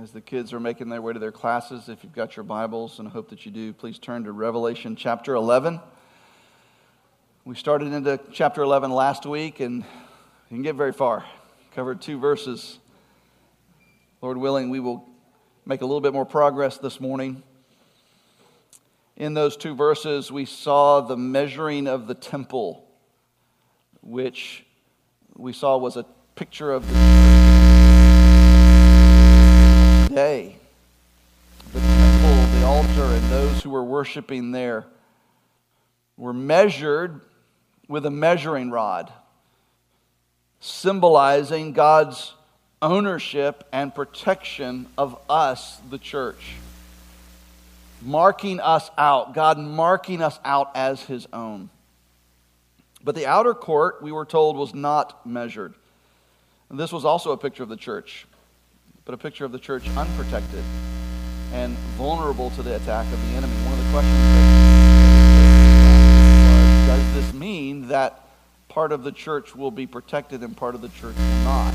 as the kids are making their way to their classes, if you've got your Bibles, and I hope that you do, please turn to Revelation chapter 11. We started into chapter 11 last week and didn't get very far. Covered two verses. Lord willing, we will make a little bit more progress this morning. In those two verses, we saw the measuring of the temple, which we saw was a picture of the day. The temple, the altar, and those who were worshiping there were measured with a measuring rod, symbolizing God's ownership and protection of us, the church. Marking us out, God marking us out as His own. But the outer court, we were told, was not measured. And this was also a picture of the church but a picture of the church unprotected and vulnerable to the attack of the enemy. One of the questions was Does this mean that part of the church will be protected and part of the church will not?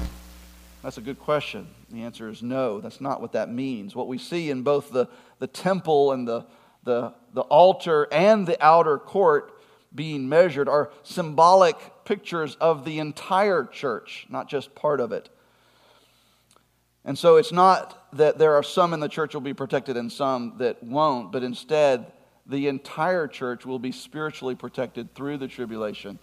That's a good question. The answer is no, that's not what that means. What we see in both the, the temple and the, the, the altar and the outer court being measured are symbolic pictures of the entire church, not just part of it. And so it's not that there are some in the church will be protected and some that won't, but instead, the entire church will be spiritually protected through the tribulation.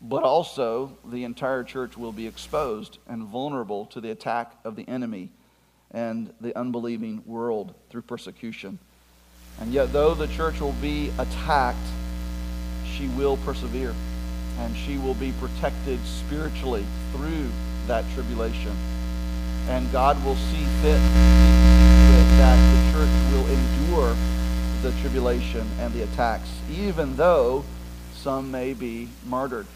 But also, the entire church will be exposed and vulnerable to the attack of the enemy and the unbelieving world through persecution. And yet, though the church will be attacked, she will persevere and she will be protected spiritually through that tribulation and God will see fit that the church will endure the tribulation and the attacks, even though some may be martyred.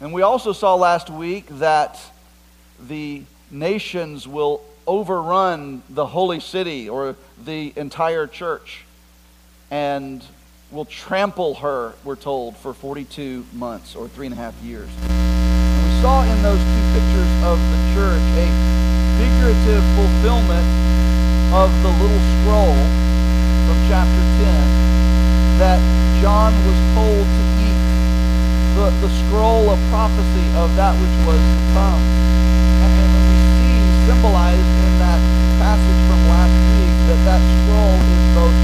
And we also saw last week that the nations will overrun the holy city or the entire church and will trample her, we're told, for 42 months or three and a half years And we saw in those two pictures of the church a figurative fulfillment of the little scroll from chapter 10 that John was told to eat. The, the scroll of prophecy of that which was to come. And, and we see symbolized in that passage from last week that that scroll is both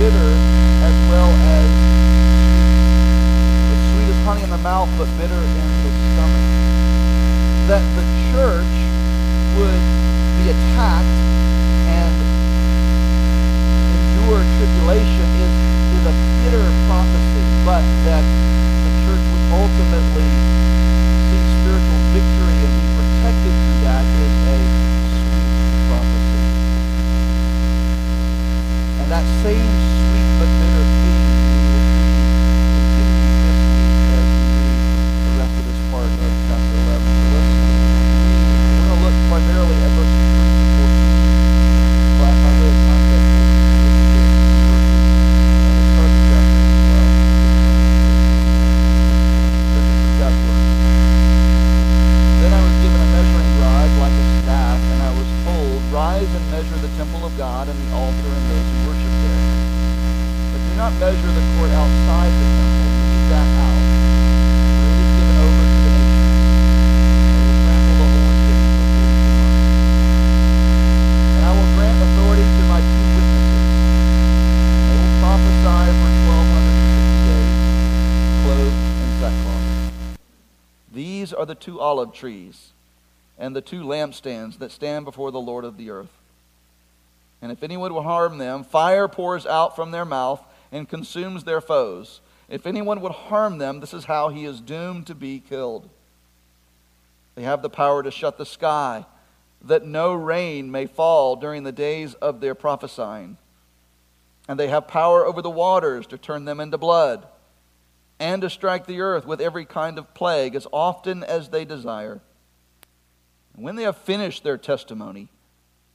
bitter as well as sweet. It's sweet as honey in the mouth, but bitter in the stomach that the church would be attacked and endure tribulation is, is a bitter prophecy, but that the church would ultimately see spiritual victory and be protected through that is a sweet prophecy. And that same are the two olive trees and the two lampstands that stand before the Lord of the earth. And if anyone would harm them, fire pours out from their mouth and consumes their foes. If anyone would harm them, this is how he is doomed to be killed. They have the power to shut the sky, that no rain may fall during the days of their prophesying. And they have power over the waters to turn them into blood and to strike the earth with every kind of plague as often as they desire. And when they have finished their testimony,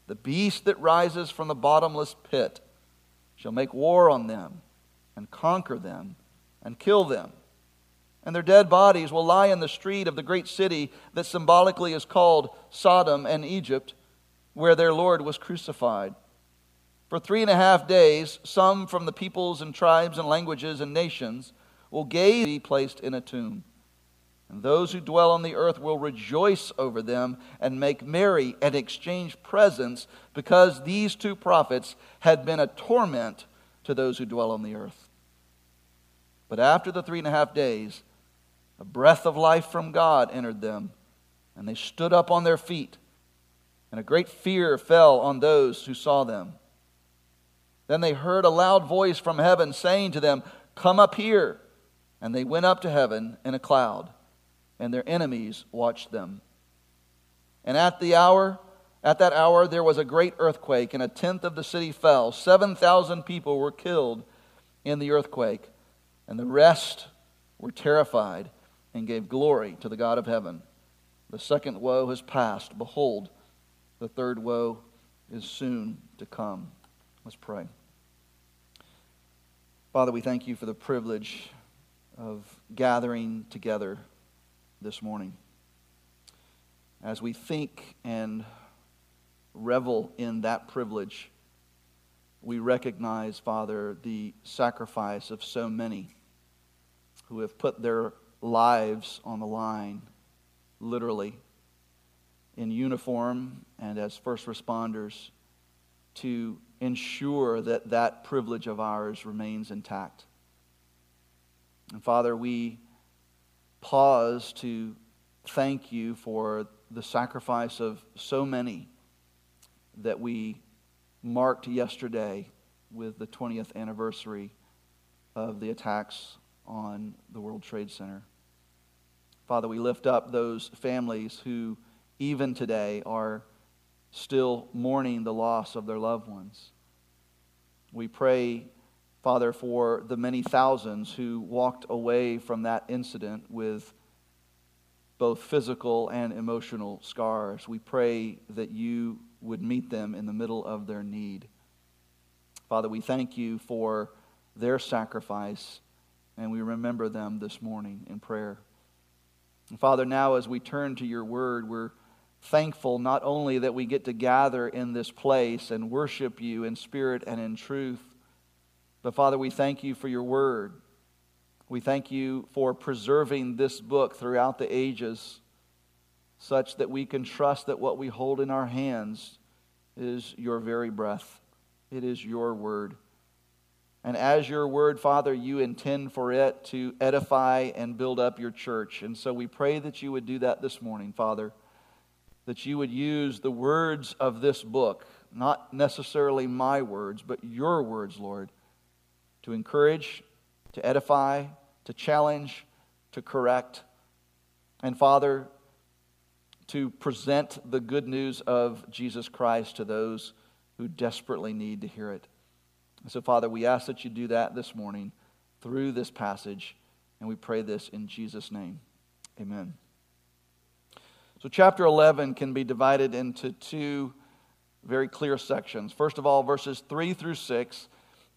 the beast that rises from the bottomless pit shall make war on them and conquer them and kill them. And their dead bodies will lie in the street of the great city that symbolically is called Sodom and Egypt, where their Lord was crucified. For three and a half days, some from the peoples and tribes and languages and nations will gaze be placed in a tomb. And those who dwell on the earth will rejoice over them and make merry and exchange presents because these two prophets had been a torment to those who dwell on the earth. But after the three and a half days, a breath of life from God entered them, and they stood up on their feet, and a great fear fell on those who saw them. Then they heard a loud voice from heaven saying to them, Come up here. And they went up to heaven in a cloud, and their enemies watched them. And at the hour, at that hour, there was a great earthquake, and a tenth of the city fell. Seven thousand people were killed in the earthquake, and the rest were terrified and gave glory to the God of heaven. The second woe has passed. Behold, the third woe is soon to come. Let's pray. Father, we thank you for the privilege of gathering together this morning. As we think and revel in that privilege, we recognize, Father, the sacrifice of so many who have put their lives on the line, literally, in uniform and as first responders to ensure that that privilege of ours remains intact. And Father, we pause to thank you for the sacrifice of so many that we marked yesterday with the 20th anniversary of the attacks on the World Trade Center. Father, we lift up those families who, even today, are still mourning the loss of their loved ones. We pray Father, for the many thousands who walked away from that incident with both physical and emotional scars. We pray that you would meet them in the middle of their need. Father, we thank you for their sacrifice, and we remember them this morning in prayer. And Father, now as we turn to your word, we're thankful not only that we get to gather in this place and worship you in spirit and in truth, but Father, we thank you for your word. We thank you for preserving this book throughout the ages such that we can trust that what we hold in our hands is your very breath. It is your word. And as your word, Father, you intend for it to edify and build up your church. And so we pray that you would do that this morning, Father, that you would use the words of this book, not necessarily my words, but your words, Lord, to encourage, to edify, to challenge, to correct, and Father, to present the good news of Jesus Christ to those who desperately need to hear it. And so, Father, we ask that you do that this morning through this passage, and we pray this in Jesus' name. Amen. So, chapter 11 can be divided into two very clear sections. First of all, verses 3 through 6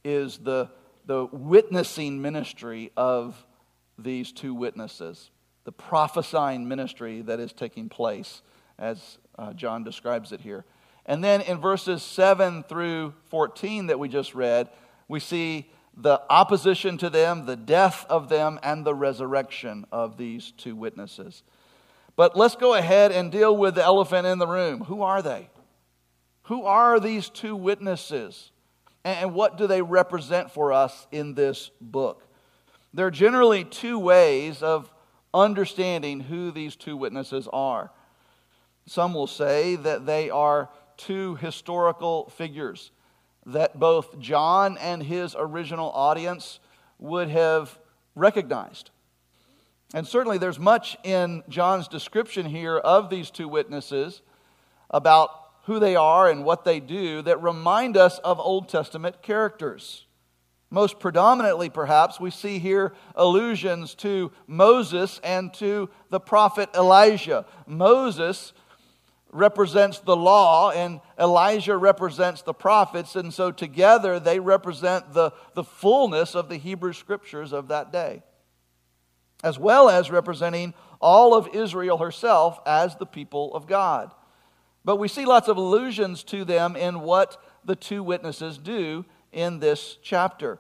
is the the witnessing ministry of these two witnesses, the prophesying ministry that is taking place, as uh, John describes it here. And then in verses 7 through 14 that we just read, we see the opposition to them, the death of them, and the resurrection of these two witnesses. But let's go ahead and deal with the elephant in the room. Who are they? Who are these two witnesses? And what do they represent for us in this book? There are generally two ways of understanding who these two witnesses are. Some will say that they are two historical figures that both John and his original audience would have recognized. And certainly there's much in John's description here of these two witnesses about who they are and what they do that remind us of Old Testament characters. Most predominantly, perhaps, we see here allusions to Moses and to the prophet Elijah. Moses represents the law, and Elijah represents the prophets, and so together they represent the, the fullness of the Hebrew scriptures of that day, as well as representing all of Israel herself as the people of God. But we see lots of allusions to them in what the two witnesses do in this chapter.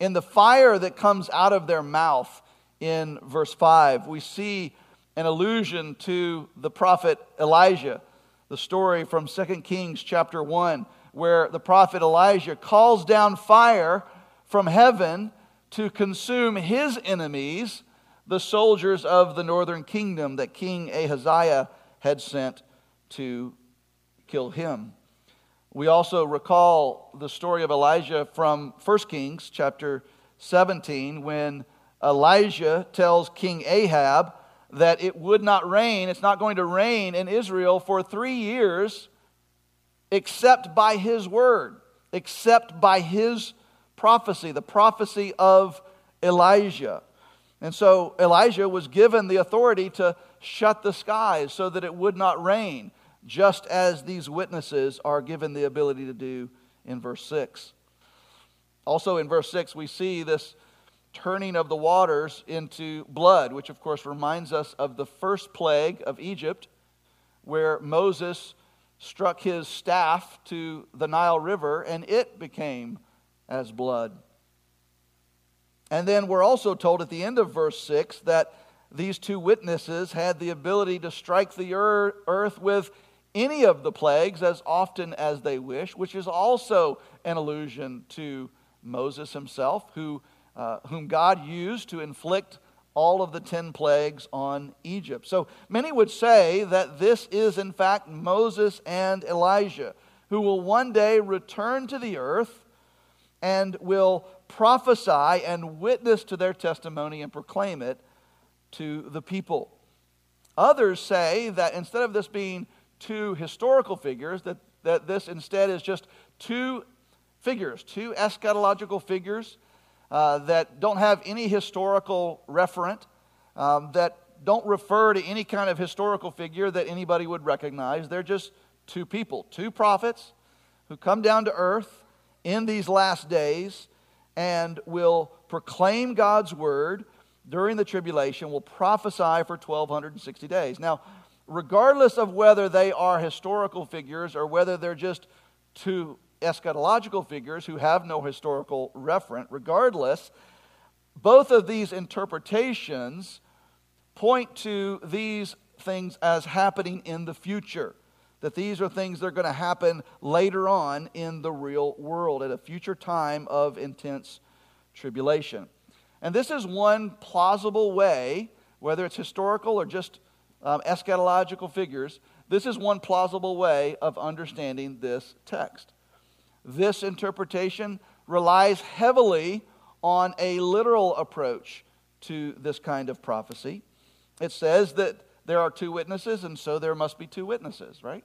In the fire that comes out of their mouth in verse 5, we see an allusion to the prophet Elijah, the story from 2 Kings chapter 1, where the prophet Elijah calls down fire from heaven to consume his enemies, the soldiers of the northern kingdom that King Ahaziah had sent to kill him. We also recall the story of Elijah from 1 Kings chapter 17 when Elijah tells King Ahab that it would not rain, it's not going to rain in Israel for three years except by his word, except by his prophecy, the prophecy of Elijah. And so Elijah was given the authority to shut the skies so that it would not rain, just as these witnesses are given the ability to do in verse 6. Also, in verse 6, we see this turning of the waters into blood, which of course reminds us of the first plague of Egypt, where Moses struck his staff to the Nile River and it became as blood. And then we're also told at the end of verse 6 that these two witnesses had the ability to strike the earth with any of the plagues as often as they wish, which is also an allusion to Moses himself, who, uh, whom God used to inflict all of the 10 plagues on Egypt. So many would say that this is, in fact, Moses and Elijah, who will one day return to the earth and will prophesy and witness to their testimony and proclaim it to the people. Others say that instead of this being two historical figures, that, that this instead is just two figures, two eschatological figures uh, that don't have any historical referent, um, that don't refer to any kind of historical figure that anybody would recognize. They're just two people, two prophets who come down to earth in these last days and will proclaim God's word during the tribulation, will prophesy for 1260 days. Now, regardless of whether they are historical figures or whether they're just two eschatological figures who have no historical referent, regardless, both of these interpretations point to these things as happening in the future. That these are things that are going to happen later on in the real world at a future time of intense tribulation. And this is one plausible way, whether it's historical or just um, eschatological figures, this is one plausible way of understanding this text. This interpretation relies heavily on a literal approach to this kind of prophecy. It says that there are two witnesses, and so there must be two witnesses, right?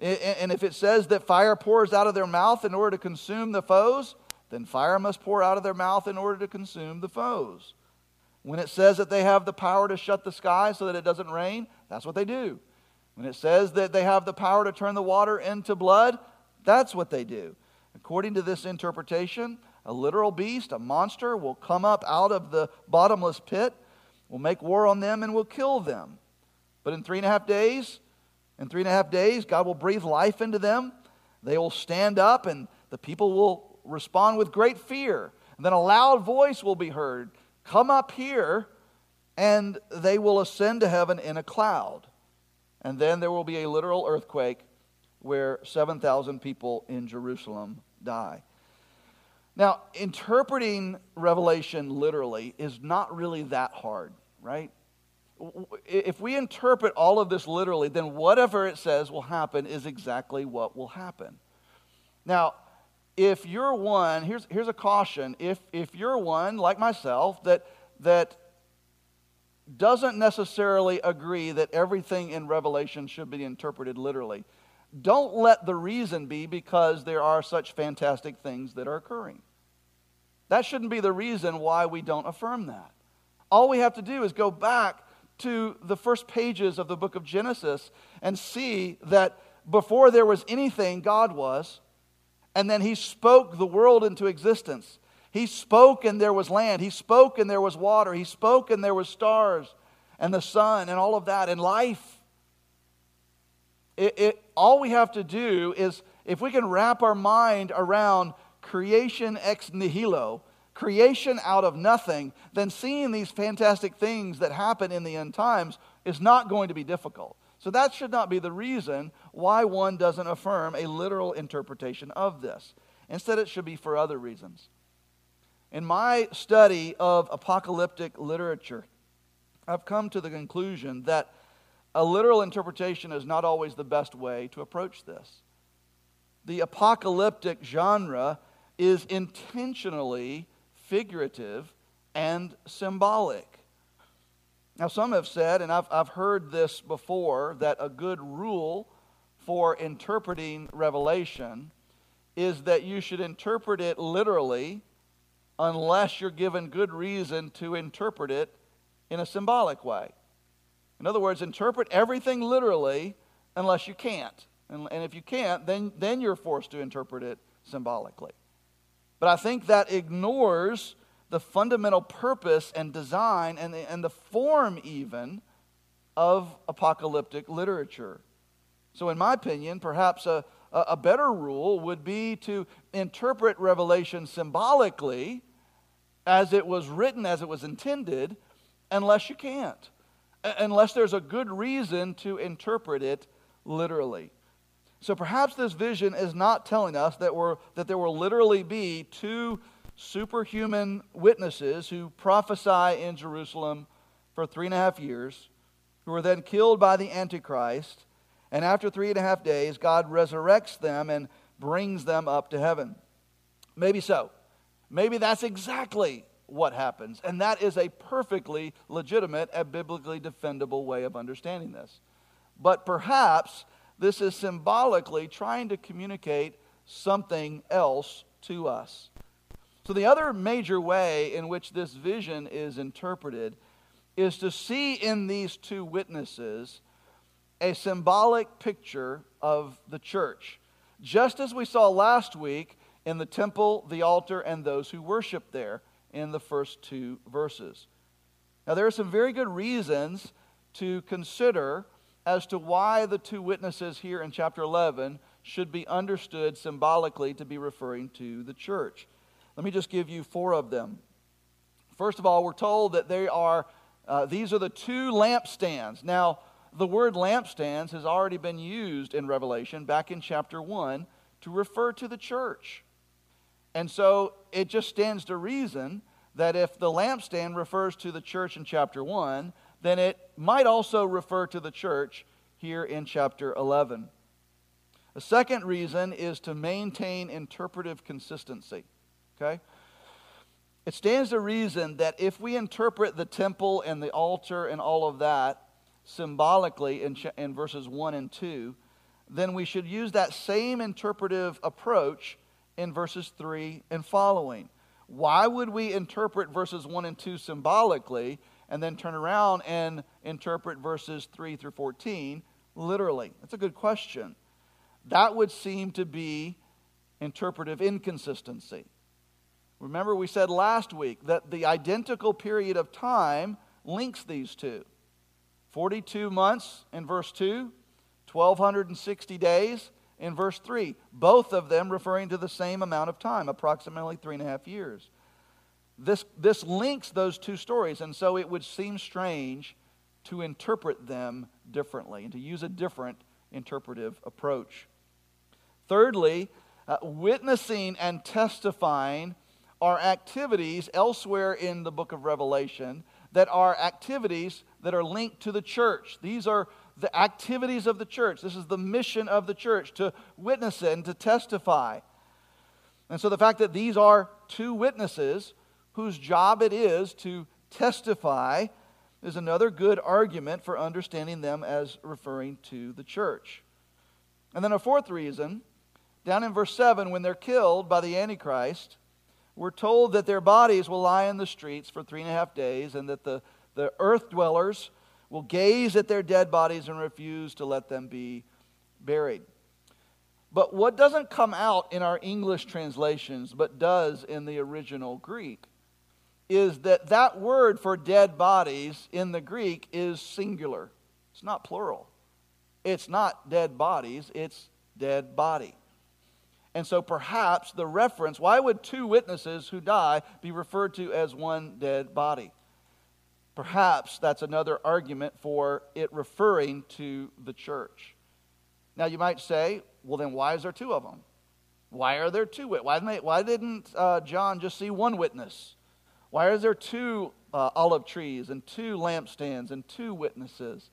And if it says that fire pours out of their mouth in order to consume the foes, then fire must pour out of their mouth in order to consume the foes. When it says that they have the power to shut the sky so that it doesn't rain, that's what they do. When it says that they have the power to turn the water into blood, that's what they do. According to this interpretation, a literal beast, a monster, will come up out of the bottomless pit, will make war on them, and will kill them. But in three and a half days, in three and a half days, God will breathe life into them. They will stand up, and the people will respond with great fear. And then a loud voice will be heard Come up here, and they will ascend to heaven in a cloud. And then there will be a literal earthquake where 7,000 people in Jerusalem die. Now, interpreting Revelation literally is not really that hard, right? If we interpret all of this literally, then whatever it says will happen is exactly what will happen. Now, if you're one, here's, here's a caution. If, if you're one, like myself, that, that doesn't necessarily agree that everything in Revelation should be interpreted literally, don't let the reason be because there are such fantastic things that are occurring. That shouldn't be the reason why we don't affirm that. All we have to do is go back to the first pages of the book of Genesis and see that before there was anything, God was. And then he spoke the world into existence. He spoke and there was land. He spoke and there was water. He spoke and there was stars and the sun and all of that and life. It, it, all we have to do is, if we can wrap our mind around creation ex nihilo, creation out of nothing, then seeing these fantastic things that happen in the end times is not going to be difficult. So that should not be the reason why one doesn't affirm a literal interpretation of this. Instead, it should be for other reasons. In my study of apocalyptic literature, I've come to the conclusion that a literal interpretation is not always the best way to approach this. The apocalyptic genre is intentionally figurative and symbolic. Now, some have said, and I've, I've heard this before, that a good rule for interpreting Revelation is that you should interpret it literally unless you're given good reason to interpret it in a symbolic way. In other words, interpret everything literally unless you can't. And, and if you can't, then, then you're forced to interpret it symbolically. But I think that ignores the fundamental purpose and design and the, and the form, even, of apocalyptic literature. So, in my opinion, perhaps a, a better rule would be to interpret Revelation symbolically as it was written, as it was intended, unless you can't, unless there's a good reason to interpret it literally. So perhaps this vision is not telling us that, we're, that there will literally be two superhuman witnesses who prophesy in Jerusalem for three and a half years, who are then killed by the Antichrist, and after three and a half days, God resurrects them and brings them up to heaven. Maybe so. Maybe that's exactly what happens. And that is a perfectly legitimate and biblically defendable way of understanding this. But perhaps this is symbolically trying to communicate something else to us. So, the other major way in which this vision is interpreted is to see in these two witnesses a symbolic picture of the church. Just as we saw last week in the temple, the altar, and those who worship there in the first two verses. Now, there are some very good reasons to consider as to why the two witnesses here in chapter 11 should be understood symbolically to be referring to the church. Let me just give you four of them. First of all, we're told that they are, uh, these are the two lampstands. Now, the word lampstands has already been used in Revelation back in chapter 1 to refer to the church. And so it just stands to reason that if the lampstand refers to the church in chapter 1, then it might also refer to the church here in chapter 11. The second reason is to maintain interpretive consistency. Okay? It stands to reason that if we interpret the temple and the altar and all of that symbolically in, in verses 1 and 2, then we should use that same interpretive approach in verses 3 and following. Why would we interpret verses 1 and 2 symbolically and then turn around and interpret verses 3 through 14 literally? That's a good question. That would seem to be interpretive inconsistency. Remember, we said last week that the identical period of time links these two 42 months in verse 2, 1260 days in verse 3, both of them referring to the same amount of time, approximately three and a half years. This, this links those two stories, and so it would seem strange to interpret them differently and to use a different interpretive approach. Thirdly, uh, witnessing and testifying are activities elsewhere in the book of Revelation that are activities that are linked to the church. These are the activities of the church. This is the mission of the church to witness it and to testify. And so the fact that these are two witnesses whose job it is to testify is another good argument for understanding them as referring to the church. And then a fourth reason, down in verse 7, when they're killed by the Antichrist, we're told that their bodies will lie in the streets for three and a half days and that the, the earth dwellers will gaze at their dead bodies and refuse to let them be buried. But what doesn't come out in our English translations, but does in the original Greek, is that that word for dead bodies in the Greek is singular. It's not plural. it's not dead bodies, it's dead body. And so perhaps the reference, why would two witnesses who die be referred to as one dead body? Perhaps that's another argument for it referring to the church. Now you might say, well, then why is there two of them? Why are there two? Why didn't, they, why didn't uh, John just see one witness? Why is there two uh, olive trees and two lampstands and two witnesses?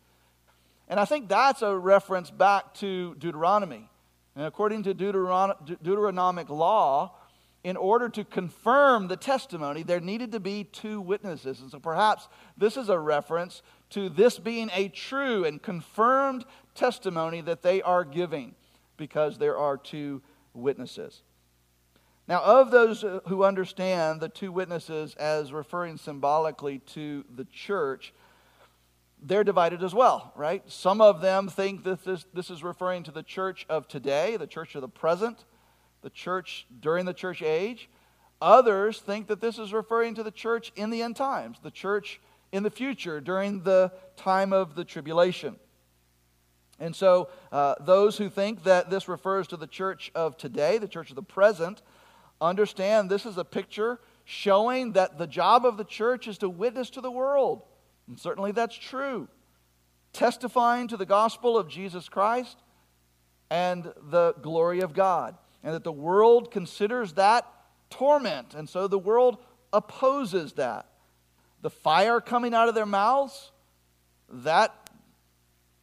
And I think that's a reference back to Deuteronomy. And according to Deuteron- Deuteronomic law, in order to confirm the testimony, there needed to be two witnesses. And so perhaps this is a reference to this being a true and confirmed testimony that they are giving because there are two witnesses. Now, of those uh, who understand the two witnesses as referring symbolically to the church, they're divided as well, right? Some of them think that this, this is referring to the church of today, the church of the present, the church during the church age. Others think that this is referring to the church in the end times, the church in the future during the time of the tribulation. And so, uh, those who think that this refers to the church of today, the church of the present, understand this is a picture showing that the job of the church is to witness to the world. And certainly that's true. Testifying to the gospel of Jesus Christ and the glory of God. And that the world considers that torment. And so the world opposes that. The fire coming out of their mouths, that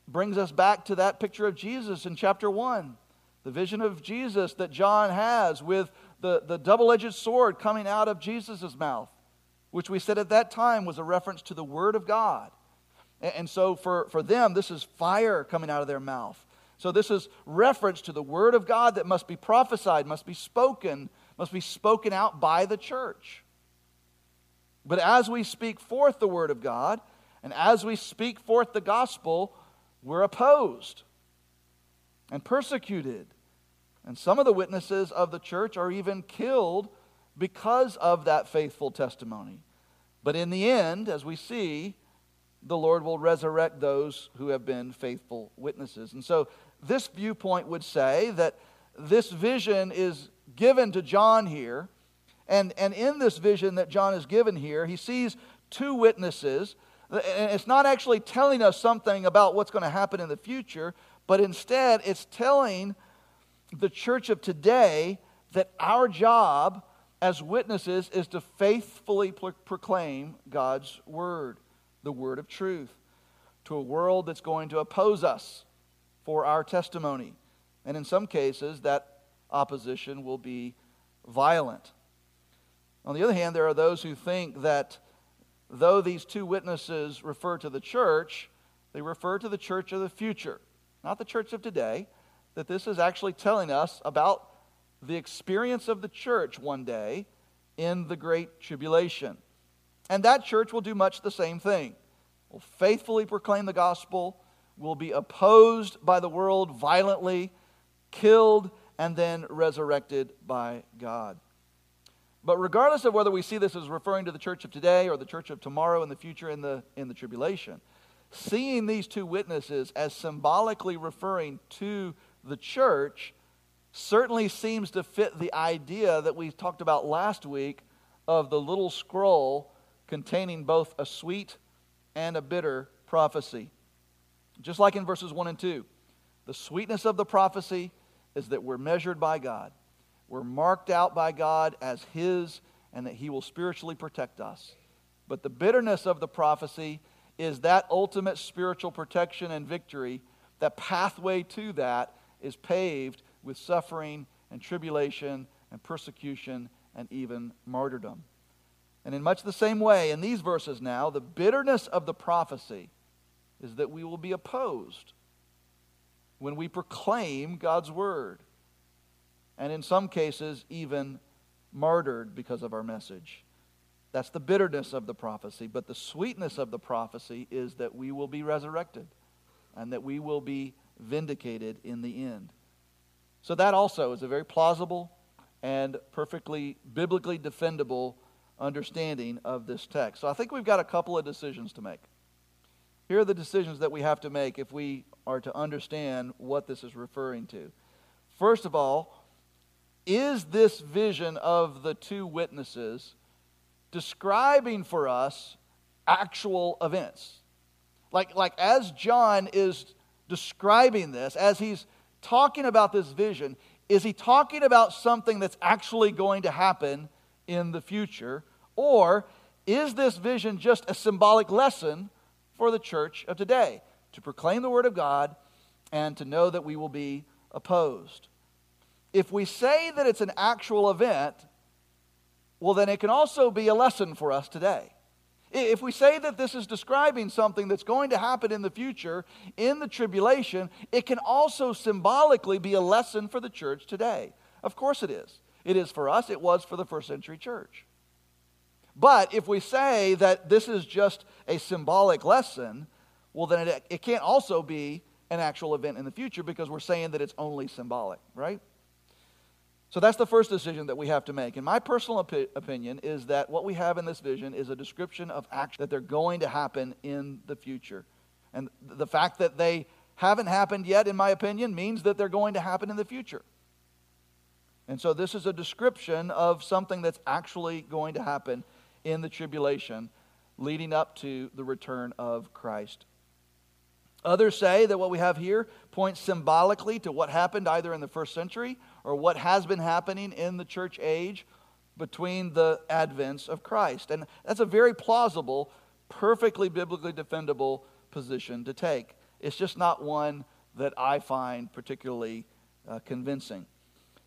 brings us back to that picture of Jesus in chapter 1. The vision of Jesus that John has with the, the double edged sword coming out of Jesus' mouth, which we said at that time was a reference to the Word of God. And, so for, for them, this is fire coming out of their mouth. So this is reference to the Word of God that must be prophesied, must be spoken, must be spoken out by the church. But as we speak forth the Word of God, and as we speak forth the gospel, we're opposed and persecuted. And some of the witnesses of the church are even killed because of that faithful testimony. But in the end, as we see, the Lord will resurrect those who have been faithful witnesses. And so, this viewpoint would say that this vision is given to John here. And, and in this vision that John is given here, he sees two witnesses And it's not actually telling us something about what's going to happen in the future, but instead it's telling the church of today that our job as witnesses is to faithfully proclaim God's word, the word of truth, to a world that's going to oppose us for our testimony. And in some cases, that opposition will be violent. On the other hand, there are those who think that though these two witnesses refer to the church, they refer to the church of the future, not the church of today. That this is actually telling us about the experience of the church one day in the Great Tribulation. And that church will do much the same thing. Will faithfully proclaim the gospel, will be opposed by the world violently, killed, and then resurrected by God. But regardless of whether we see this as referring to the church of today or the church of tomorrow in the future in the, in the tribulation, seeing these two witnesses as symbolically referring to the church certainly seems to fit the idea that we talked about last week of the little scroll containing both a sweet and a bitter prophecy. Just like in verses 1 and 2, the sweetness of the prophecy is that we're measured by God. We're marked out by God as His and that He will spiritually protect us. But the bitterness of the prophecy is that ultimate spiritual protection and victory. That pathway to that is paved with suffering and tribulation and persecution and even martyrdom. And in much the same way, in these verses now, the bitterness of the prophecy is that we will be opposed when we proclaim God's word and in some cases, even martyred because of our message. That's the bitterness of the prophecy. But the sweetness of the prophecy is that we will be resurrected and that we will be vindicated in the end. So, that also is a very plausible and perfectly biblically defendable understanding of this text. So, I think we've got a couple of decisions to make. Here are the decisions that we have to make if we are to understand what this is referring to. First of all, is this vision of the two witnesses describing for us actual events? Like, like as John is describing this, as he's talking about this vision, is he talking about something that's actually going to happen in the future? Or is this vision just a symbolic lesson for the church of today to proclaim the Word of God and to know that we will be opposed? If we say that it's an actual event, well, then it can also be a lesson for us today. If we say that this is describing something that's going to happen in the future, in the tribulation, it can also symbolically be a lesson for the church today. Of course it is. It is for us, it was for the first century church. But if we say that this is just a symbolic lesson, well, then it, it can't also be an actual event in the future because we're saying that it's only symbolic, right? So that's the first decision that we have to make. And my personal opi- opinion is that what we have in this vision is a description of actions that they're going to happen in the future. And the fact that they haven't happened yet, in my opinion, means that they're going to happen in the future. And so this is a description of something that's actually going to happen in the tribulation leading up to the return of Christ. Others say that what we have here points symbolically to what happened either in the first century or what has been happening in the church age between the advents of Christ. And that's a very plausible, perfectly biblically defendable position to take. It's just not one that I find particularly uh, convincing.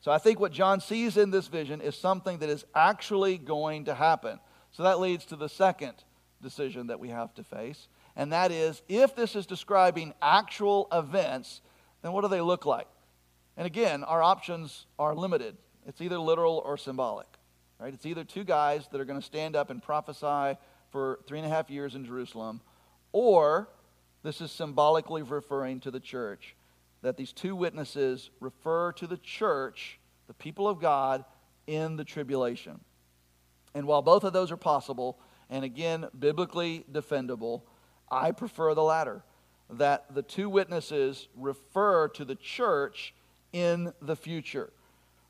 So I think what John sees in this vision is something that is actually going to happen. So that leads to the second decision that we have to face, and that is if this is describing actual events, then what do they look like? And again, our options are limited. It's either literal or symbolic, right? It's either two guys that are going to stand up and prophesy for three and a half years in Jerusalem, or this is symbolically referring to the church. That these two witnesses refer to the church, the people of God, in the tribulation. And while both of those are possible, and again, biblically defendable, I prefer the latter. That the two witnesses refer to the church in the future,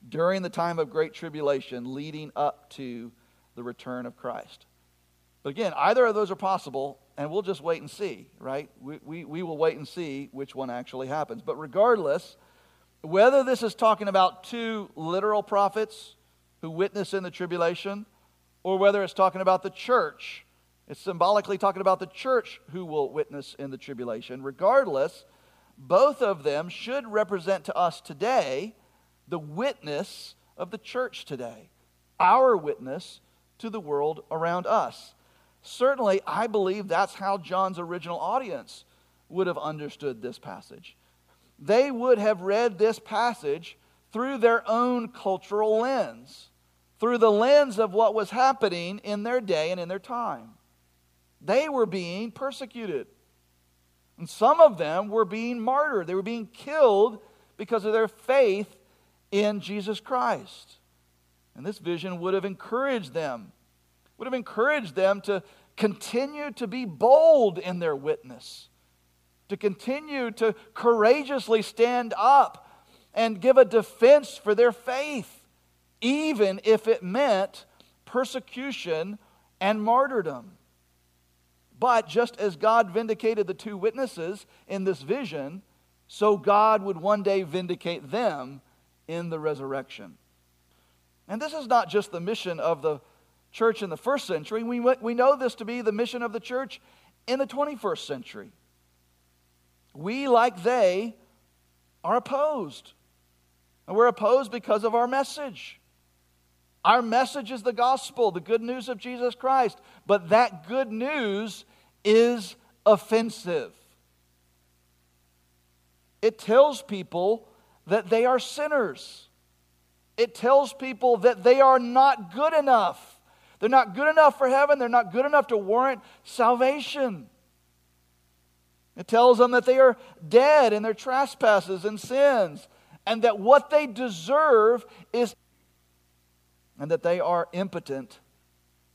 during the time of great tribulation, leading up to the return of Christ. But again, either of those are possible, and we'll just wait and see, right? We, we, we will wait and see which one actually happens. But regardless, whether this is talking about two literal prophets who witness in the tribulation, or whether it's talking about the church, it's symbolically talking about the church who will witness in the tribulation. Regardless, both of them should represent to us today the witness of the church today, our witness to the world around us. Certainly, I believe that's how John's original audience would have understood this passage. They would have read this passage through their own cultural lens, through the lens of what was happening in their day and in their time. They were being persecuted. And some of them were being martyred, they were being killed because of their faith in Jesus Christ. And this vision would have encouraged them, would have encouraged them to continue to be bold in their witness, to continue to courageously stand up and give a defense for their faith, even if it meant persecution and martyrdom. But just as God vindicated the two witnesses in this vision, so God would one day vindicate them in the resurrection. And this is not just the mission of the church in the first century, we, we know this to be the mission of the church in the 21st century. We, like they, are opposed. And we're opposed because of our message. Our message is the gospel, the good news of Jesus Christ. But that good news is offensive. It tells people that they are sinners. It tells people that they are not good enough. They're not good enough for heaven. They're not good enough to warrant salvation. It tells them that they are dead in their trespasses and sins, and that what they deserve is and that they are impotent,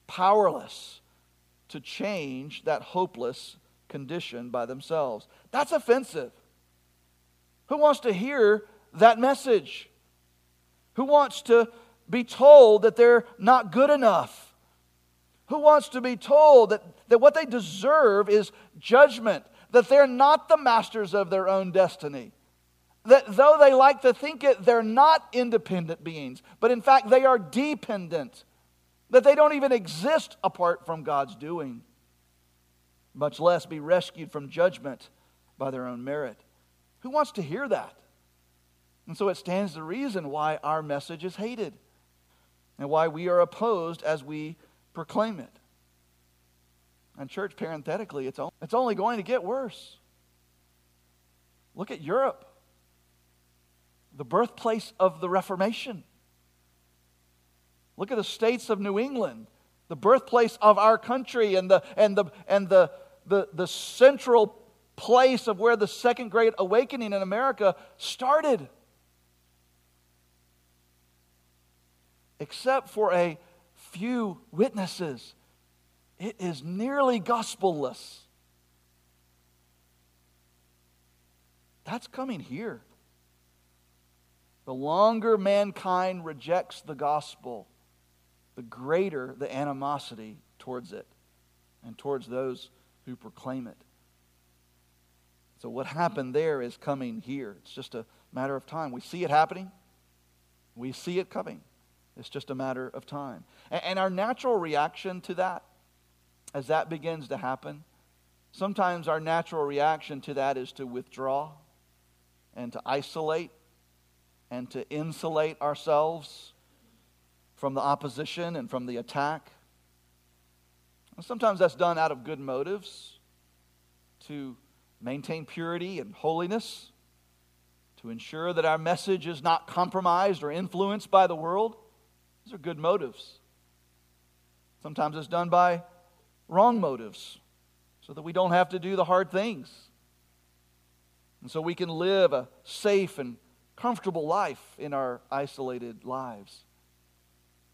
powerless to change that hopeless condition by themselves. That's offensive. Who wants to hear that message? Who wants to be told that they're not good enough? Who wants to be told that, that what they deserve is judgment, that they're not the masters of their own destiny? That though they like to think it, they're not independent beings, but in fact they are dependent, that they don't even exist apart from God's doing, much less be rescued from judgment by their own merit. Who wants to hear that? And so it stands to reason why our message is hated and why we are opposed as we proclaim it. And, church, parenthetically, it's it's only going to get worse. Look at Europe, the birthplace of the Reformation. Look at the states of New England, the birthplace of our country and the, and the, and the, the, the central place of where the Second Great Awakening in America started. Except for a few witnesses, it is nearly gospelless. That's coming here. The longer mankind rejects the gospel, the greater the animosity towards it and towards those who proclaim it. So, what happened there is coming here. It's just a matter of time. We see it happening, we see it coming. It's just a matter of time. And our natural reaction to that, as that begins to happen, sometimes our natural reaction to that is to withdraw and to isolate and to insulate ourselves from the opposition and from the attack. Sometimes that's done out of good motives to maintain purity and holiness, to ensure that our message is not compromised or influenced by the world. These are good motives. Sometimes it's done by wrong motives so that we don't have to do the hard things. And so we can live a safe and comfortable life in our isolated lives.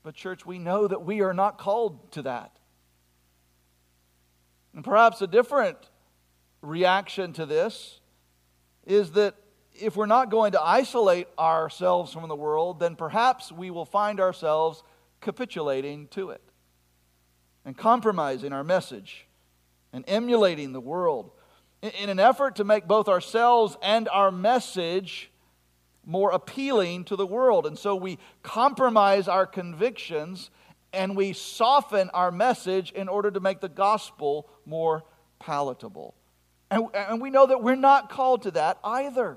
But, church, we know that we are not called to that. And perhaps a different reaction to this is that if we're not going to isolate ourselves from the world, then perhaps we will find ourselves capitulating to it and compromising our message and emulating the world in an effort to make both ourselves and our message more appealing to the world. And so we compromise our convictions and we soften our message in order to make the gospel more palatable. And, and we know that we're not called to that either.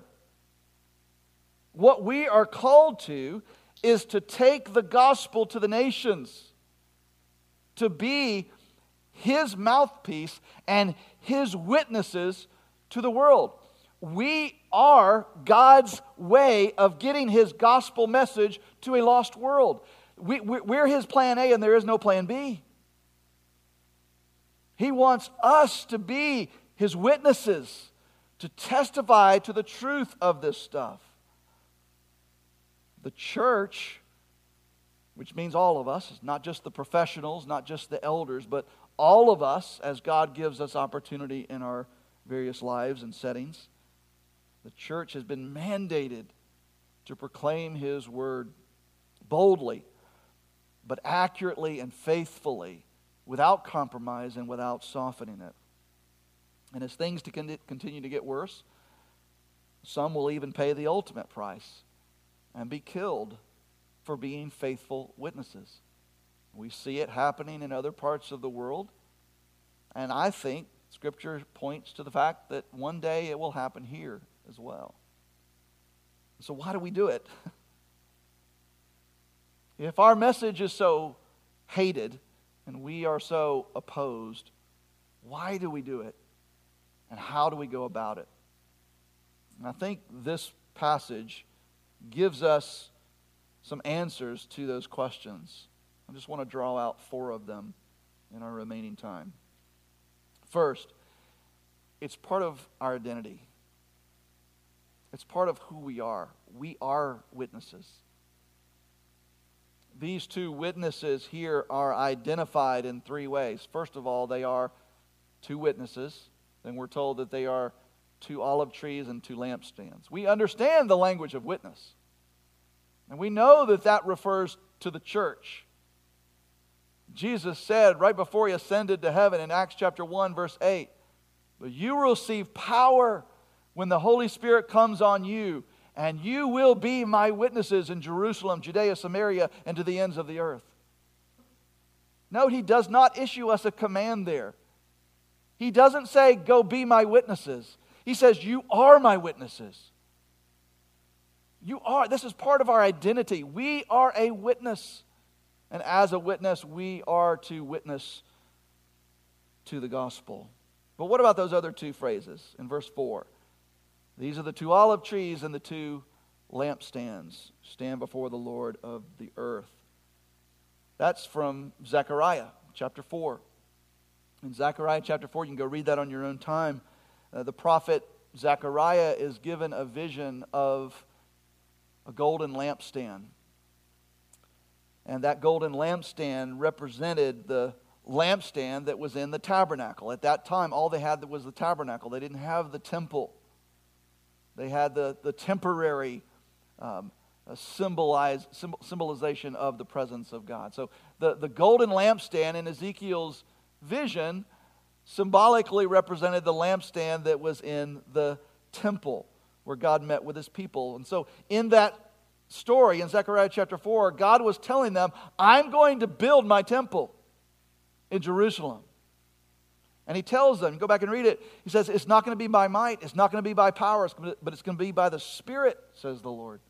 What we are called to is to take the gospel to the nations, to be his mouthpiece and his witnesses to the world. We are God's way of getting his gospel message to a lost world. We, we're his plan A, and there is no plan B. He wants us to be his witnesses, to testify to the truth of this stuff. The church, which means all of us, not just the professionals, not just the elders, but all of us, as God gives us opportunity in our various lives and settings, the church has been mandated to proclaim His word boldly, but accurately and faithfully, without compromise and without softening it. And as things to continue to get worse, some will even pay the ultimate price and be killed for being faithful witnesses. We see it happening in other parts of the world. And I think Scripture points to the fact that one day it will happen here as well. So, why do we do it? if our message is so hated and we are so opposed, why do we do it? And how do we go about it? And I think this passage gives us some answers to those questions. I just want to draw out four of them in our remaining time. First, it's part of our identity. It's part of who we are. We are witnesses. These two witnesses here are identified in three ways. First of all, they are two witnesses then we're told that they are two olive trees and two lampstands. We understand the language of witness. And we know that that refers to the church. Jesus said right before he ascended to heaven in Acts chapter 1, verse 8, But you will receive power when the Holy Spirit comes on you, and you will be my witnesses in Jerusalem, Judea, Samaria, and to the ends of the earth. Note, he does not issue us a command there. He doesn't say, Go be my witnesses. He says, You are my witnesses. You are. This is part of our identity. We are a witness. And as a witness, we are to witness to the gospel. But what about those other two phrases in verse 4? These are the two olive trees and the two lampstands stand before the Lord of the earth. That's from Zechariah chapter 4. In Zechariah chapter 4, you can go read that on your own time. Uh, the prophet Zechariah is given a vision of a golden lampstand. And that golden lampstand represented the lampstand that was in the tabernacle. At that time, all they had was the tabernacle, they didn't have the temple. They had the, the temporary um, symbolize, symbol, symbolization of the presence of God. So the, the golden lampstand in Ezekiel's vision symbolically represented the lampstand that was in the temple where God met with his people. And so, in that story in Zechariah chapter 4, God was telling them, I'm going to build my temple in Jerusalem. And he tells them, go back and read it. He says, It's not going to be by might, it's not going to be by power, but it's going to be by the Spirit, says the Lord.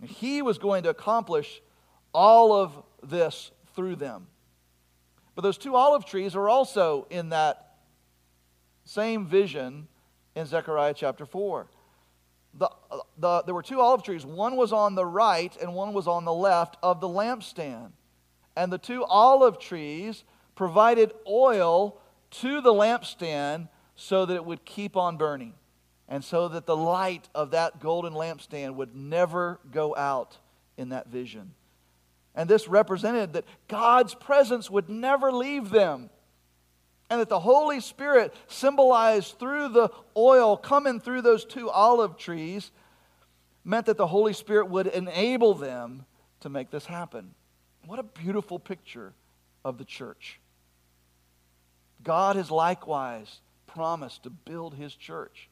And he was going to accomplish all of this through them. But those two olive trees are also in that same vision in Zechariah chapter 4. The, the, there were two olive trees. One was on the right and one was on the left of the lampstand. And the two olive trees provided oil to the lampstand so that it would keep on burning and so that the light of that golden lampstand would never go out in that vision. And this represented that God's presence would never leave them and that the Holy Spirit, symbolized through the oil coming through those two olive trees, meant that the Holy Spirit would enable them to make this happen. What a beautiful picture of the church. God has likewise promised to build his church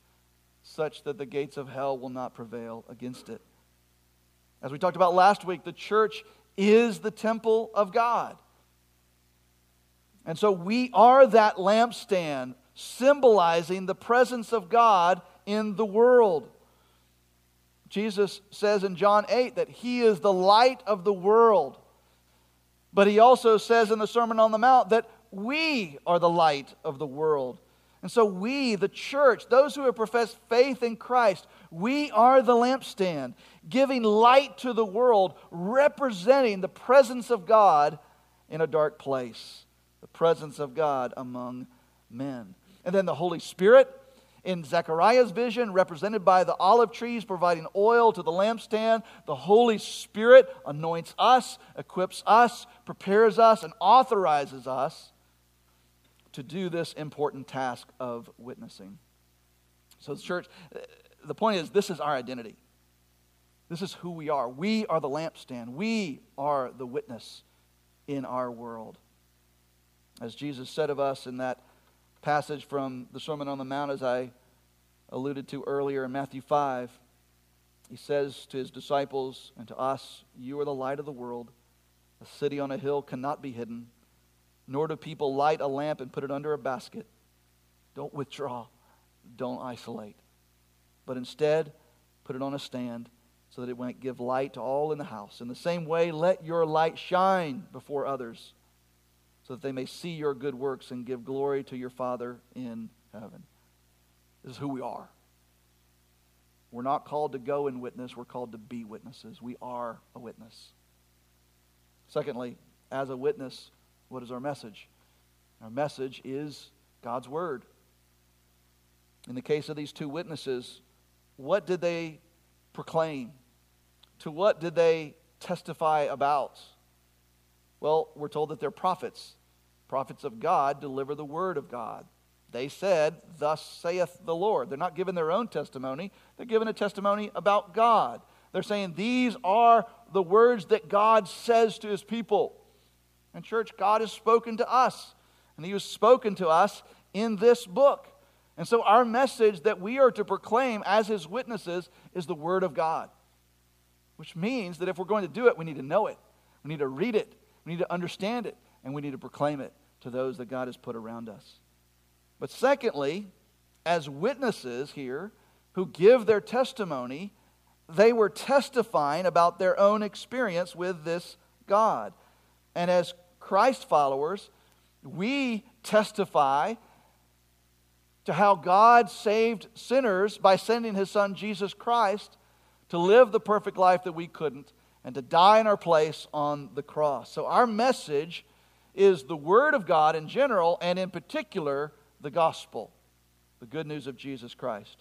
such that the gates of hell will not prevail against it. As we talked about last week, the church is the temple of God. And so we are that lampstand symbolizing the presence of God in the world. Jesus says in John 8 that he is the light of the world. But he also says in the Sermon on the Mount that we are the light of the world. And so we, the church, those who have professed faith in Christ, we are the lampstand, giving light to the world, representing the presence of God in a dark place the presence of God among men. And then the Holy Spirit in Zechariah's vision, represented by the olive trees providing oil to the lampstand. The Holy Spirit anoints us, equips us, prepares us, and authorizes us to do this important task of witnessing. So, the church, the point is, this is our identity. This is who we are. We are the lampstand, we are the witness in our world. As Jesus said of us in that passage from the Sermon on the Mount, as I alluded to earlier in Matthew 5, he says to his disciples and to us, You are the light of the world. A city on a hill cannot be hidden, nor do people light a lamp and put it under a basket. Don't withdraw, don't isolate, but instead put it on a stand so that it might give light to all in the house. In the same way, let your light shine before others so that they may see your good works and give glory to your Father in heaven. This is who we are. We're not called to go and witness, we're called to be witnesses. We are a witness. Secondly, as a witness, what is our message? Our message is God's Word. In the case of these two witnesses, what did they proclaim? To what did they testify about? Well, we're told that they're prophets. Prophets of God deliver the word of God. They said, Thus saith the Lord. They're not giving their own testimony, they're giving a testimony about God. They're saying, These are the words that God says to his people. And, church, God has spoken to us, and he has spoken to us in this book. And so, our message that we are to proclaim as his witnesses is the word of God, which means that if we're going to do it, we need to know it, we need to read it, we need to understand it, and we need to proclaim it to those that God has put around us. But secondly, as witnesses here who give their testimony, they were testifying about their own experience with this God. And as Christ followers, we testify to how God saved sinners by sending his son Jesus Christ to live the perfect life that we couldn't and to die in our place on the cross. So, our message is the Word of God in general, and in particular, the gospel, the good news of Jesus Christ.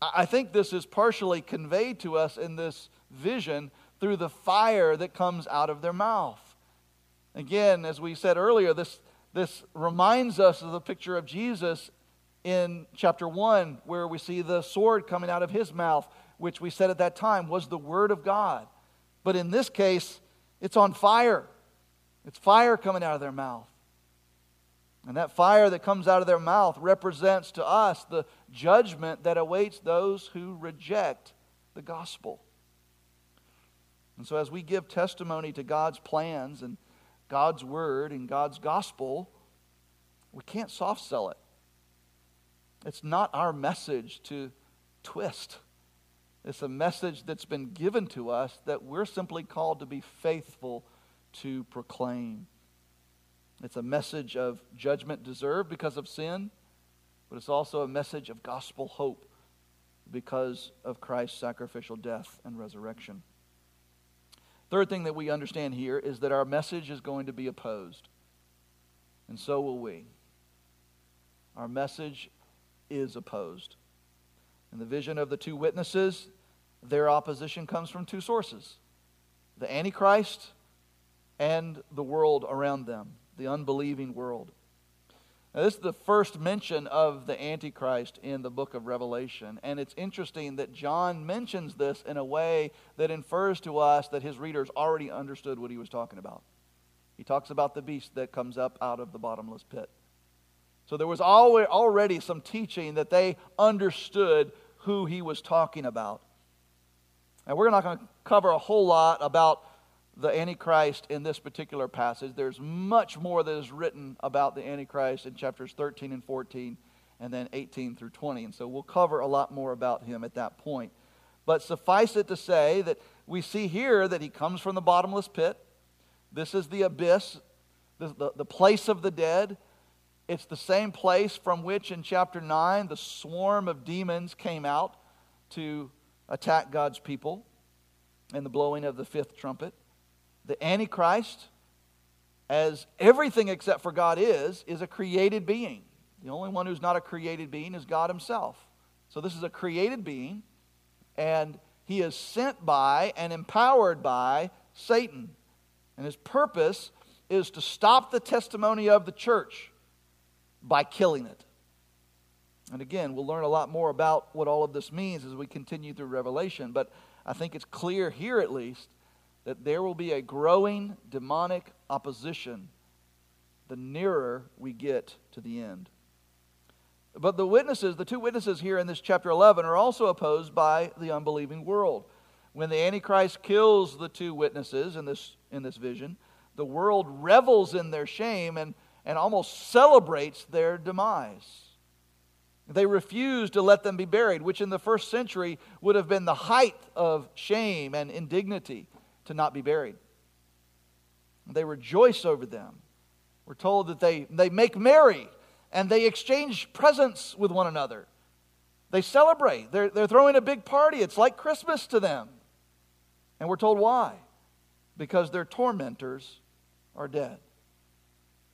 I think this is partially conveyed to us in this vision through the fire that comes out of their mouth. Again, as we said earlier, this, this reminds us of the picture of Jesus in chapter 1, where we see the sword coming out of his mouth, which we said at that time was the Word of God. But in this case, it's on fire. It's fire coming out of their mouth. And that fire that comes out of their mouth represents to us the judgment that awaits those who reject the gospel. And so, as we give testimony to God's plans and God's word and God's gospel, we can't soft sell it. It's not our message to twist. It's a message that's been given to us that we're simply called to be faithful to proclaim. It's a message of judgment deserved because of sin, but it's also a message of gospel hope because of Christ's sacrificial death and resurrection. Third thing that we understand here is that our message is going to be opposed, and so will we. Our message is opposed. In the vision of the two witnesses, their opposition comes from two sources the Antichrist and the world around them the unbelieving world. Now, this is the first mention of the Antichrist in the book of Revelation. And it's interesting that John mentions this in a way that infers to us that his readers already understood what he was talking about. He talks about the beast that comes up out of the bottomless pit. So there was already some teaching that they understood who he was talking about. And we're not going to cover a whole lot about the Antichrist in this particular passage. There's much more that is written about the Antichrist in chapters 13 and 14, and then 18 through 20. And so we'll cover a lot more about him at that point. But suffice it to say that we see here that he comes from the bottomless pit. This is the abyss, the, the, the place of the dead. It's the same place from which in chapter 9 the swarm of demons came out to attack God's people and the blowing of the fifth trumpet the Antichrist, as everything except for God is, is a created being. The only one who's not a created being is God Himself. So this is a created being, and he is sent by and empowered by Satan. And his purpose is to stop the testimony of the church by killing it. And again, we'll learn a lot more about what all of this means as we continue through Revelation, but I think it's clear here at least that there will be a growing demonic opposition the nearer we get to the end. But the witnesses, the two witnesses here in this chapter 11, are also opposed by the unbelieving world. When the Antichrist kills the two witnesses in this, in this vision, the world revels in their shame and, and almost celebrates their demise. They refuse to let them be buried, which in the first century would have been the height of shame and indignity to not be buried. They rejoice over them. We're told that they, they make merry and they exchange presents with one another. They celebrate. They're, they're throwing a big party. It's like Christmas to them. And we're told why. Because their tormentors are dead.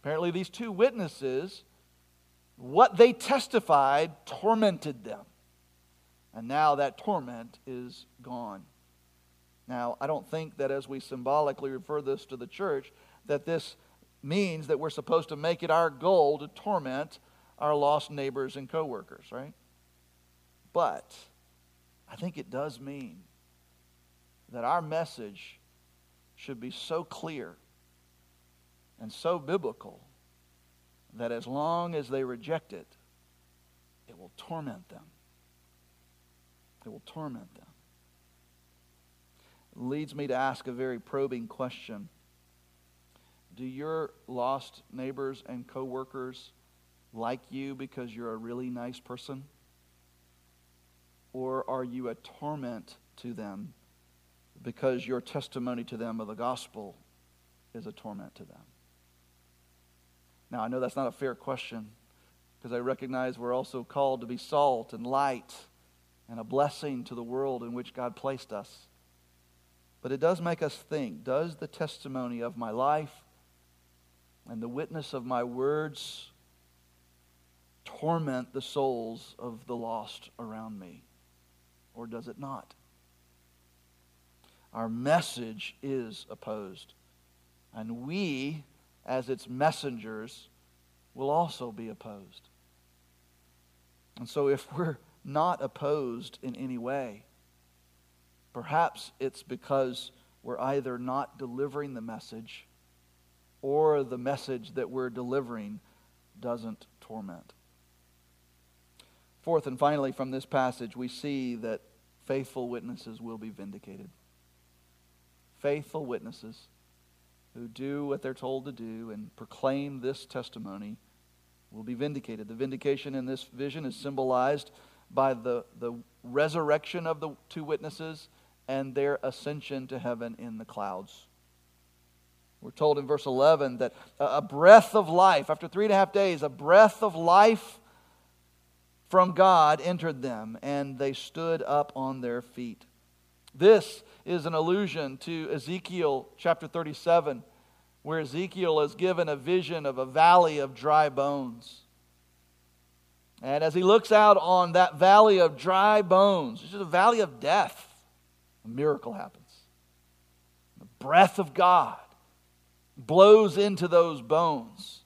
Apparently, these two witnesses, what they testified tormented them. And now that torment is gone. Now, I don't think that as we symbolically refer this to the church, that this means that we're supposed to make it our goal to torment our lost neighbors and coworkers, right? But I think it does mean that our message should be so clear and so biblical that as long as they reject it, it will torment them. It will torment them. Leads me to ask a very probing question. Do your lost neighbors and coworkers like you because you're a really nice person? Or are you a torment to them because your testimony to them of the gospel is a torment to them? Now, I know that's not a fair question because I recognize we're also called to be salt and light and a blessing to the world in which God placed us. But it does make us think does the testimony of my life and the witness of my words torment the souls of the lost around me? Or does it not? Our message is opposed. And we, as its messengers, will also be opposed. And so, if we're not opposed in any way, perhaps it's because we're either not delivering the message or the message that we're delivering doesn't torment. Fourth and finally, from this passage, we see that faithful witnesses will be vindicated. Faithful witnesses who do what they're told to do and proclaim this testimony will be vindicated. The vindication in this vision is symbolized by the, the resurrection of the two witnesses and their ascension to heaven in the clouds. We're told in verse 11 that a breath of life, after three and a half days, a breath of life from God entered them, and they stood up on their feet. This is an allusion to Ezekiel chapter 37, where Ezekiel is given a vision of a valley of dry bones. And as he looks out on that valley of dry bones, it's just a valley of death, a miracle happens. The breath of God blows into those bones,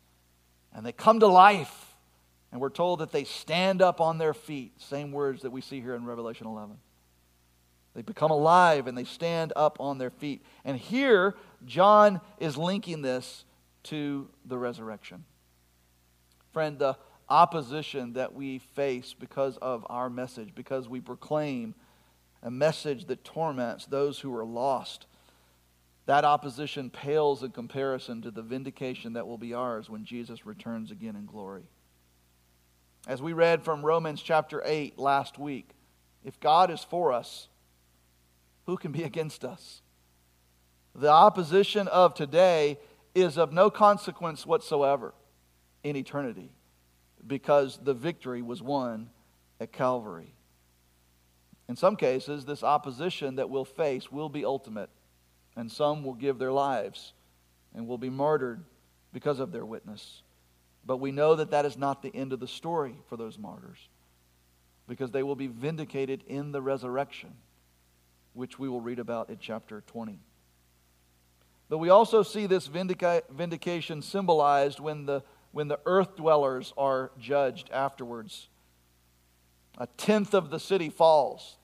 and they come to life. And we're told that they stand up on their feet. Same words that we see here in Revelation 11. They become alive and they stand up on their feet. And here, John is linking this to the resurrection. Friend, the opposition that we face because of our message, because we proclaim a message that torments those who are lost, that opposition pales in comparison to the vindication that will be ours when Jesus returns again in glory. As we read from Romans chapter 8 last week, if God is for us, who can be against us? The opposition of today is of no consequence whatsoever in eternity because the victory was won at Calvary. In some cases, this opposition that we'll face will be ultimate, and some will give their lives and will be martyred because of their witness. But we know that that is not the end of the story for those martyrs because they will be vindicated in the resurrection which we will read about in chapter 20. But we also see this vindica- vindication symbolized when the, when the earth dwellers are judged afterwards. A tenth of the city falls.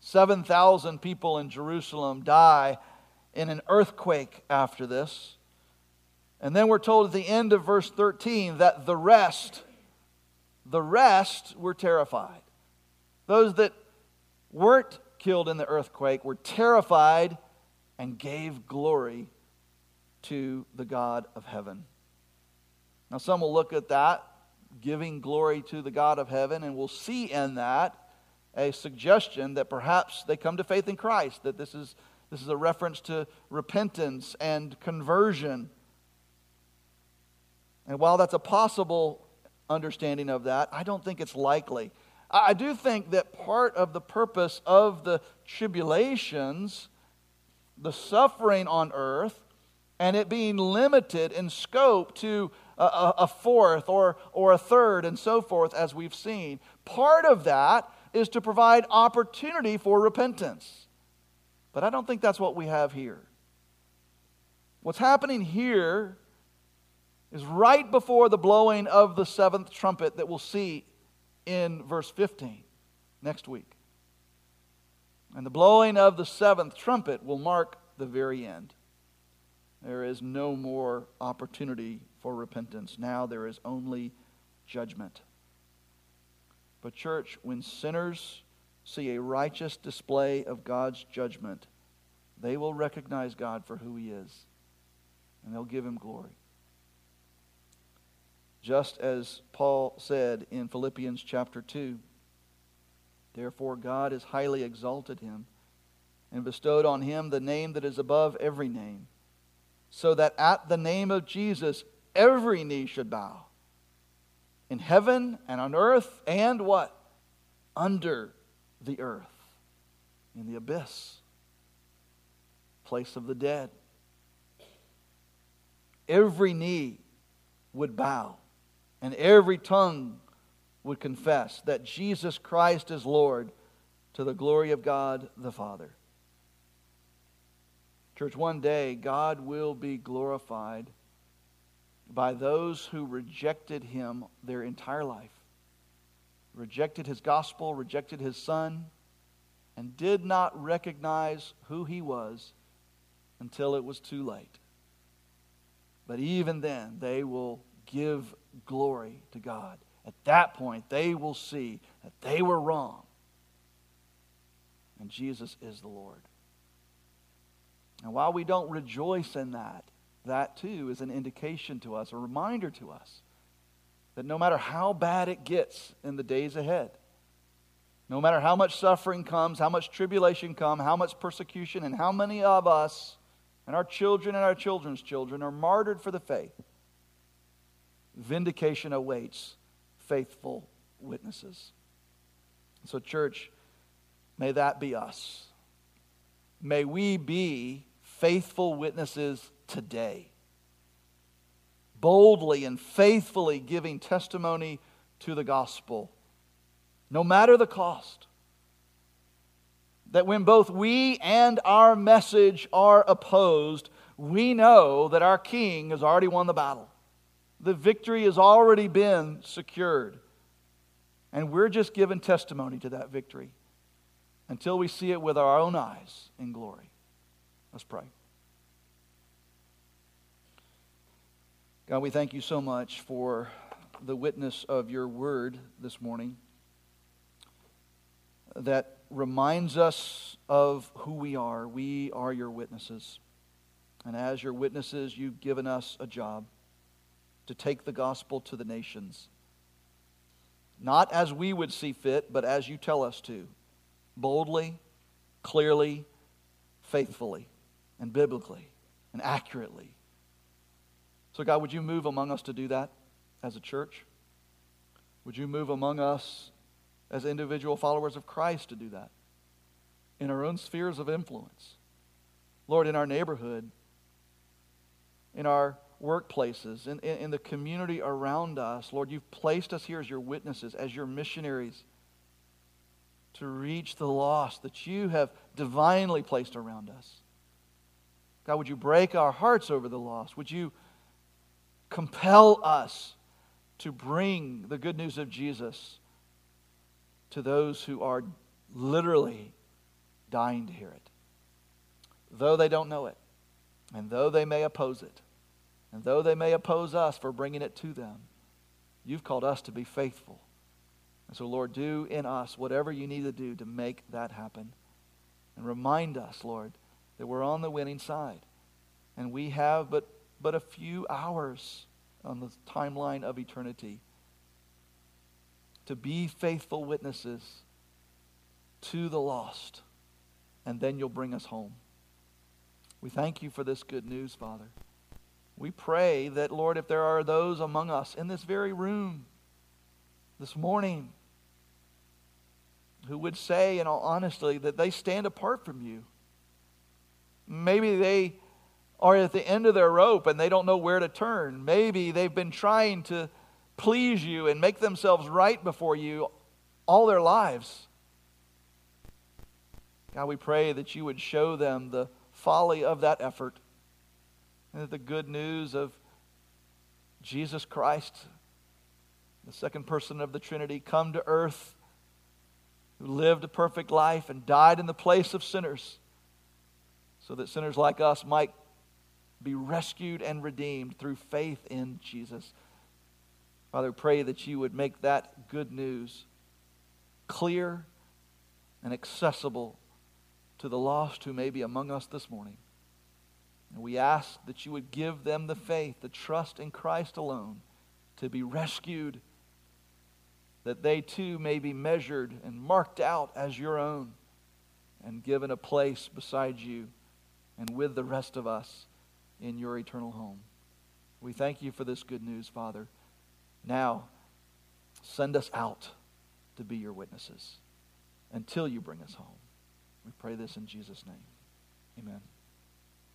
7,000 people in Jerusalem die in an earthquake after this. And then we're told at the end of verse 13 that the rest, the rest were terrified. Those that weren't killed in the earthquake were terrified and gave glory to the God of heaven. Now, some will look at that, giving glory to the God of heaven, and we'll see in that a suggestion that perhaps they come to faith in Christ, that this is, this is a reference to repentance and conversion. And while that's a possible understanding of that, I don't think it's likely. I do think that part of the purpose of the tribulations, the suffering on earth, and it being limited in scope to a, a, fourth or, or a third and so forth, as we've seen, part of that is to provide opportunity for repentance. But I don't think that's what we have here. What's happening here is right before the blowing of the seventh trumpet that we'll see in verse 15 next week. And the blowing of the seventh trumpet will mark the very end. There is no more opportunity for repentance. Now there is only judgment. But, church, when sinners see a righteous display of God's judgment, they will recognize God for who He is, and they'll give Him glory. Just as Paul said in Philippians chapter 2 Therefore, God has highly exalted him and bestowed on him the name that is above every name, so that at the name of Jesus every knee should bow in heaven and on earth and what? Under the earth, in the abyss, place of the dead. Every knee would bow and every tongue would confess that Jesus Christ is Lord to the glory of God the Father. Church, one day God will be glorified by those who rejected him their entire life, rejected his gospel, rejected his son, and did not recognize who he was until it was too late. But even then, they will give glory to God. At that point, they will see that they were wrong. And Jesus is the Lord. And while we don't rejoice in that, that too is an indication to us, a reminder to us, that no matter how bad it gets in the days ahead, no matter how much suffering comes, how much tribulation comes, how much persecution, and how many of us and our children and our children's children are martyred for the faith, vindication awaits faithful witnesses. So, church, may that be us. May we be faithful witnesses today, boldly and faithfully giving testimony to the gospel, no matter the cost. That when both we and our message are opposed, we know that our King has already won the battle. The victory has already been secured. And we're just giving testimony to that victory until we see it with our own eyes in glory. Let's pray. God, we thank you so much for the witness of your word this morning that reminds us of who we are. We are your witnesses. And as your witnesses, you've given us a job to take the gospel to the nations. Not as we would see fit, but as you tell us to. Boldly, clearly, faithfully, and biblically, and accurately. So, God, would you move among us to do that as a church? Would you move among us as individual followers of Christ to do that in our own spheres of influence? Lord, in our neighborhood, in our workplaces, in, in, in, the community around us. Lord, you've placed us here as your witnesses, as your missionaries to reach the lost that you have divinely placed around us. God, would you break our hearts over the lost? Would you compel us to bring the good news of Jesus to those who are literally dying to hear it, though they don't know it, and though they may oppose it? And though they may oppose us for bringing it to them, you've called us to be faithful. And so, Lord, do in us whatever you need to do to make that happen. And remind us, Lord, that we're on the winning side. And we have but, but a few hours on the timeline of eternity to be faithful witnesses to the lost. And then you'll bring us home. We thank you for this good news, Father. We pray that, Lord, if there are those among us in this very room this morning who would say, in all honesty, that they stand apart from you, maybe they are at the end of their rope and they don't know where to turn. Maybe they've been trying to please you and make themselves right before you all their lives. God, we pray that you would show them the folly of that effort and that the good news of Jesus Christ, the second person of the Trinity, come to earth, who lived a perfect life and died in the place of sinners, so that sinners like us might be rescued and redeemed through faith in Jesus. Father, pray that you would make that good news clear and accessible to the lost who may be among us this morning. And we ask that you would give them the faith, the trust in Christ alone to be rescued, that they too may be measured and marked out as your own and given a place beside you and with the rest of us in your eternal home. We thank you for this good news, Father. Now, send us out to be your witnesses until you bring us home. We pray this in Jesus' name. Amen.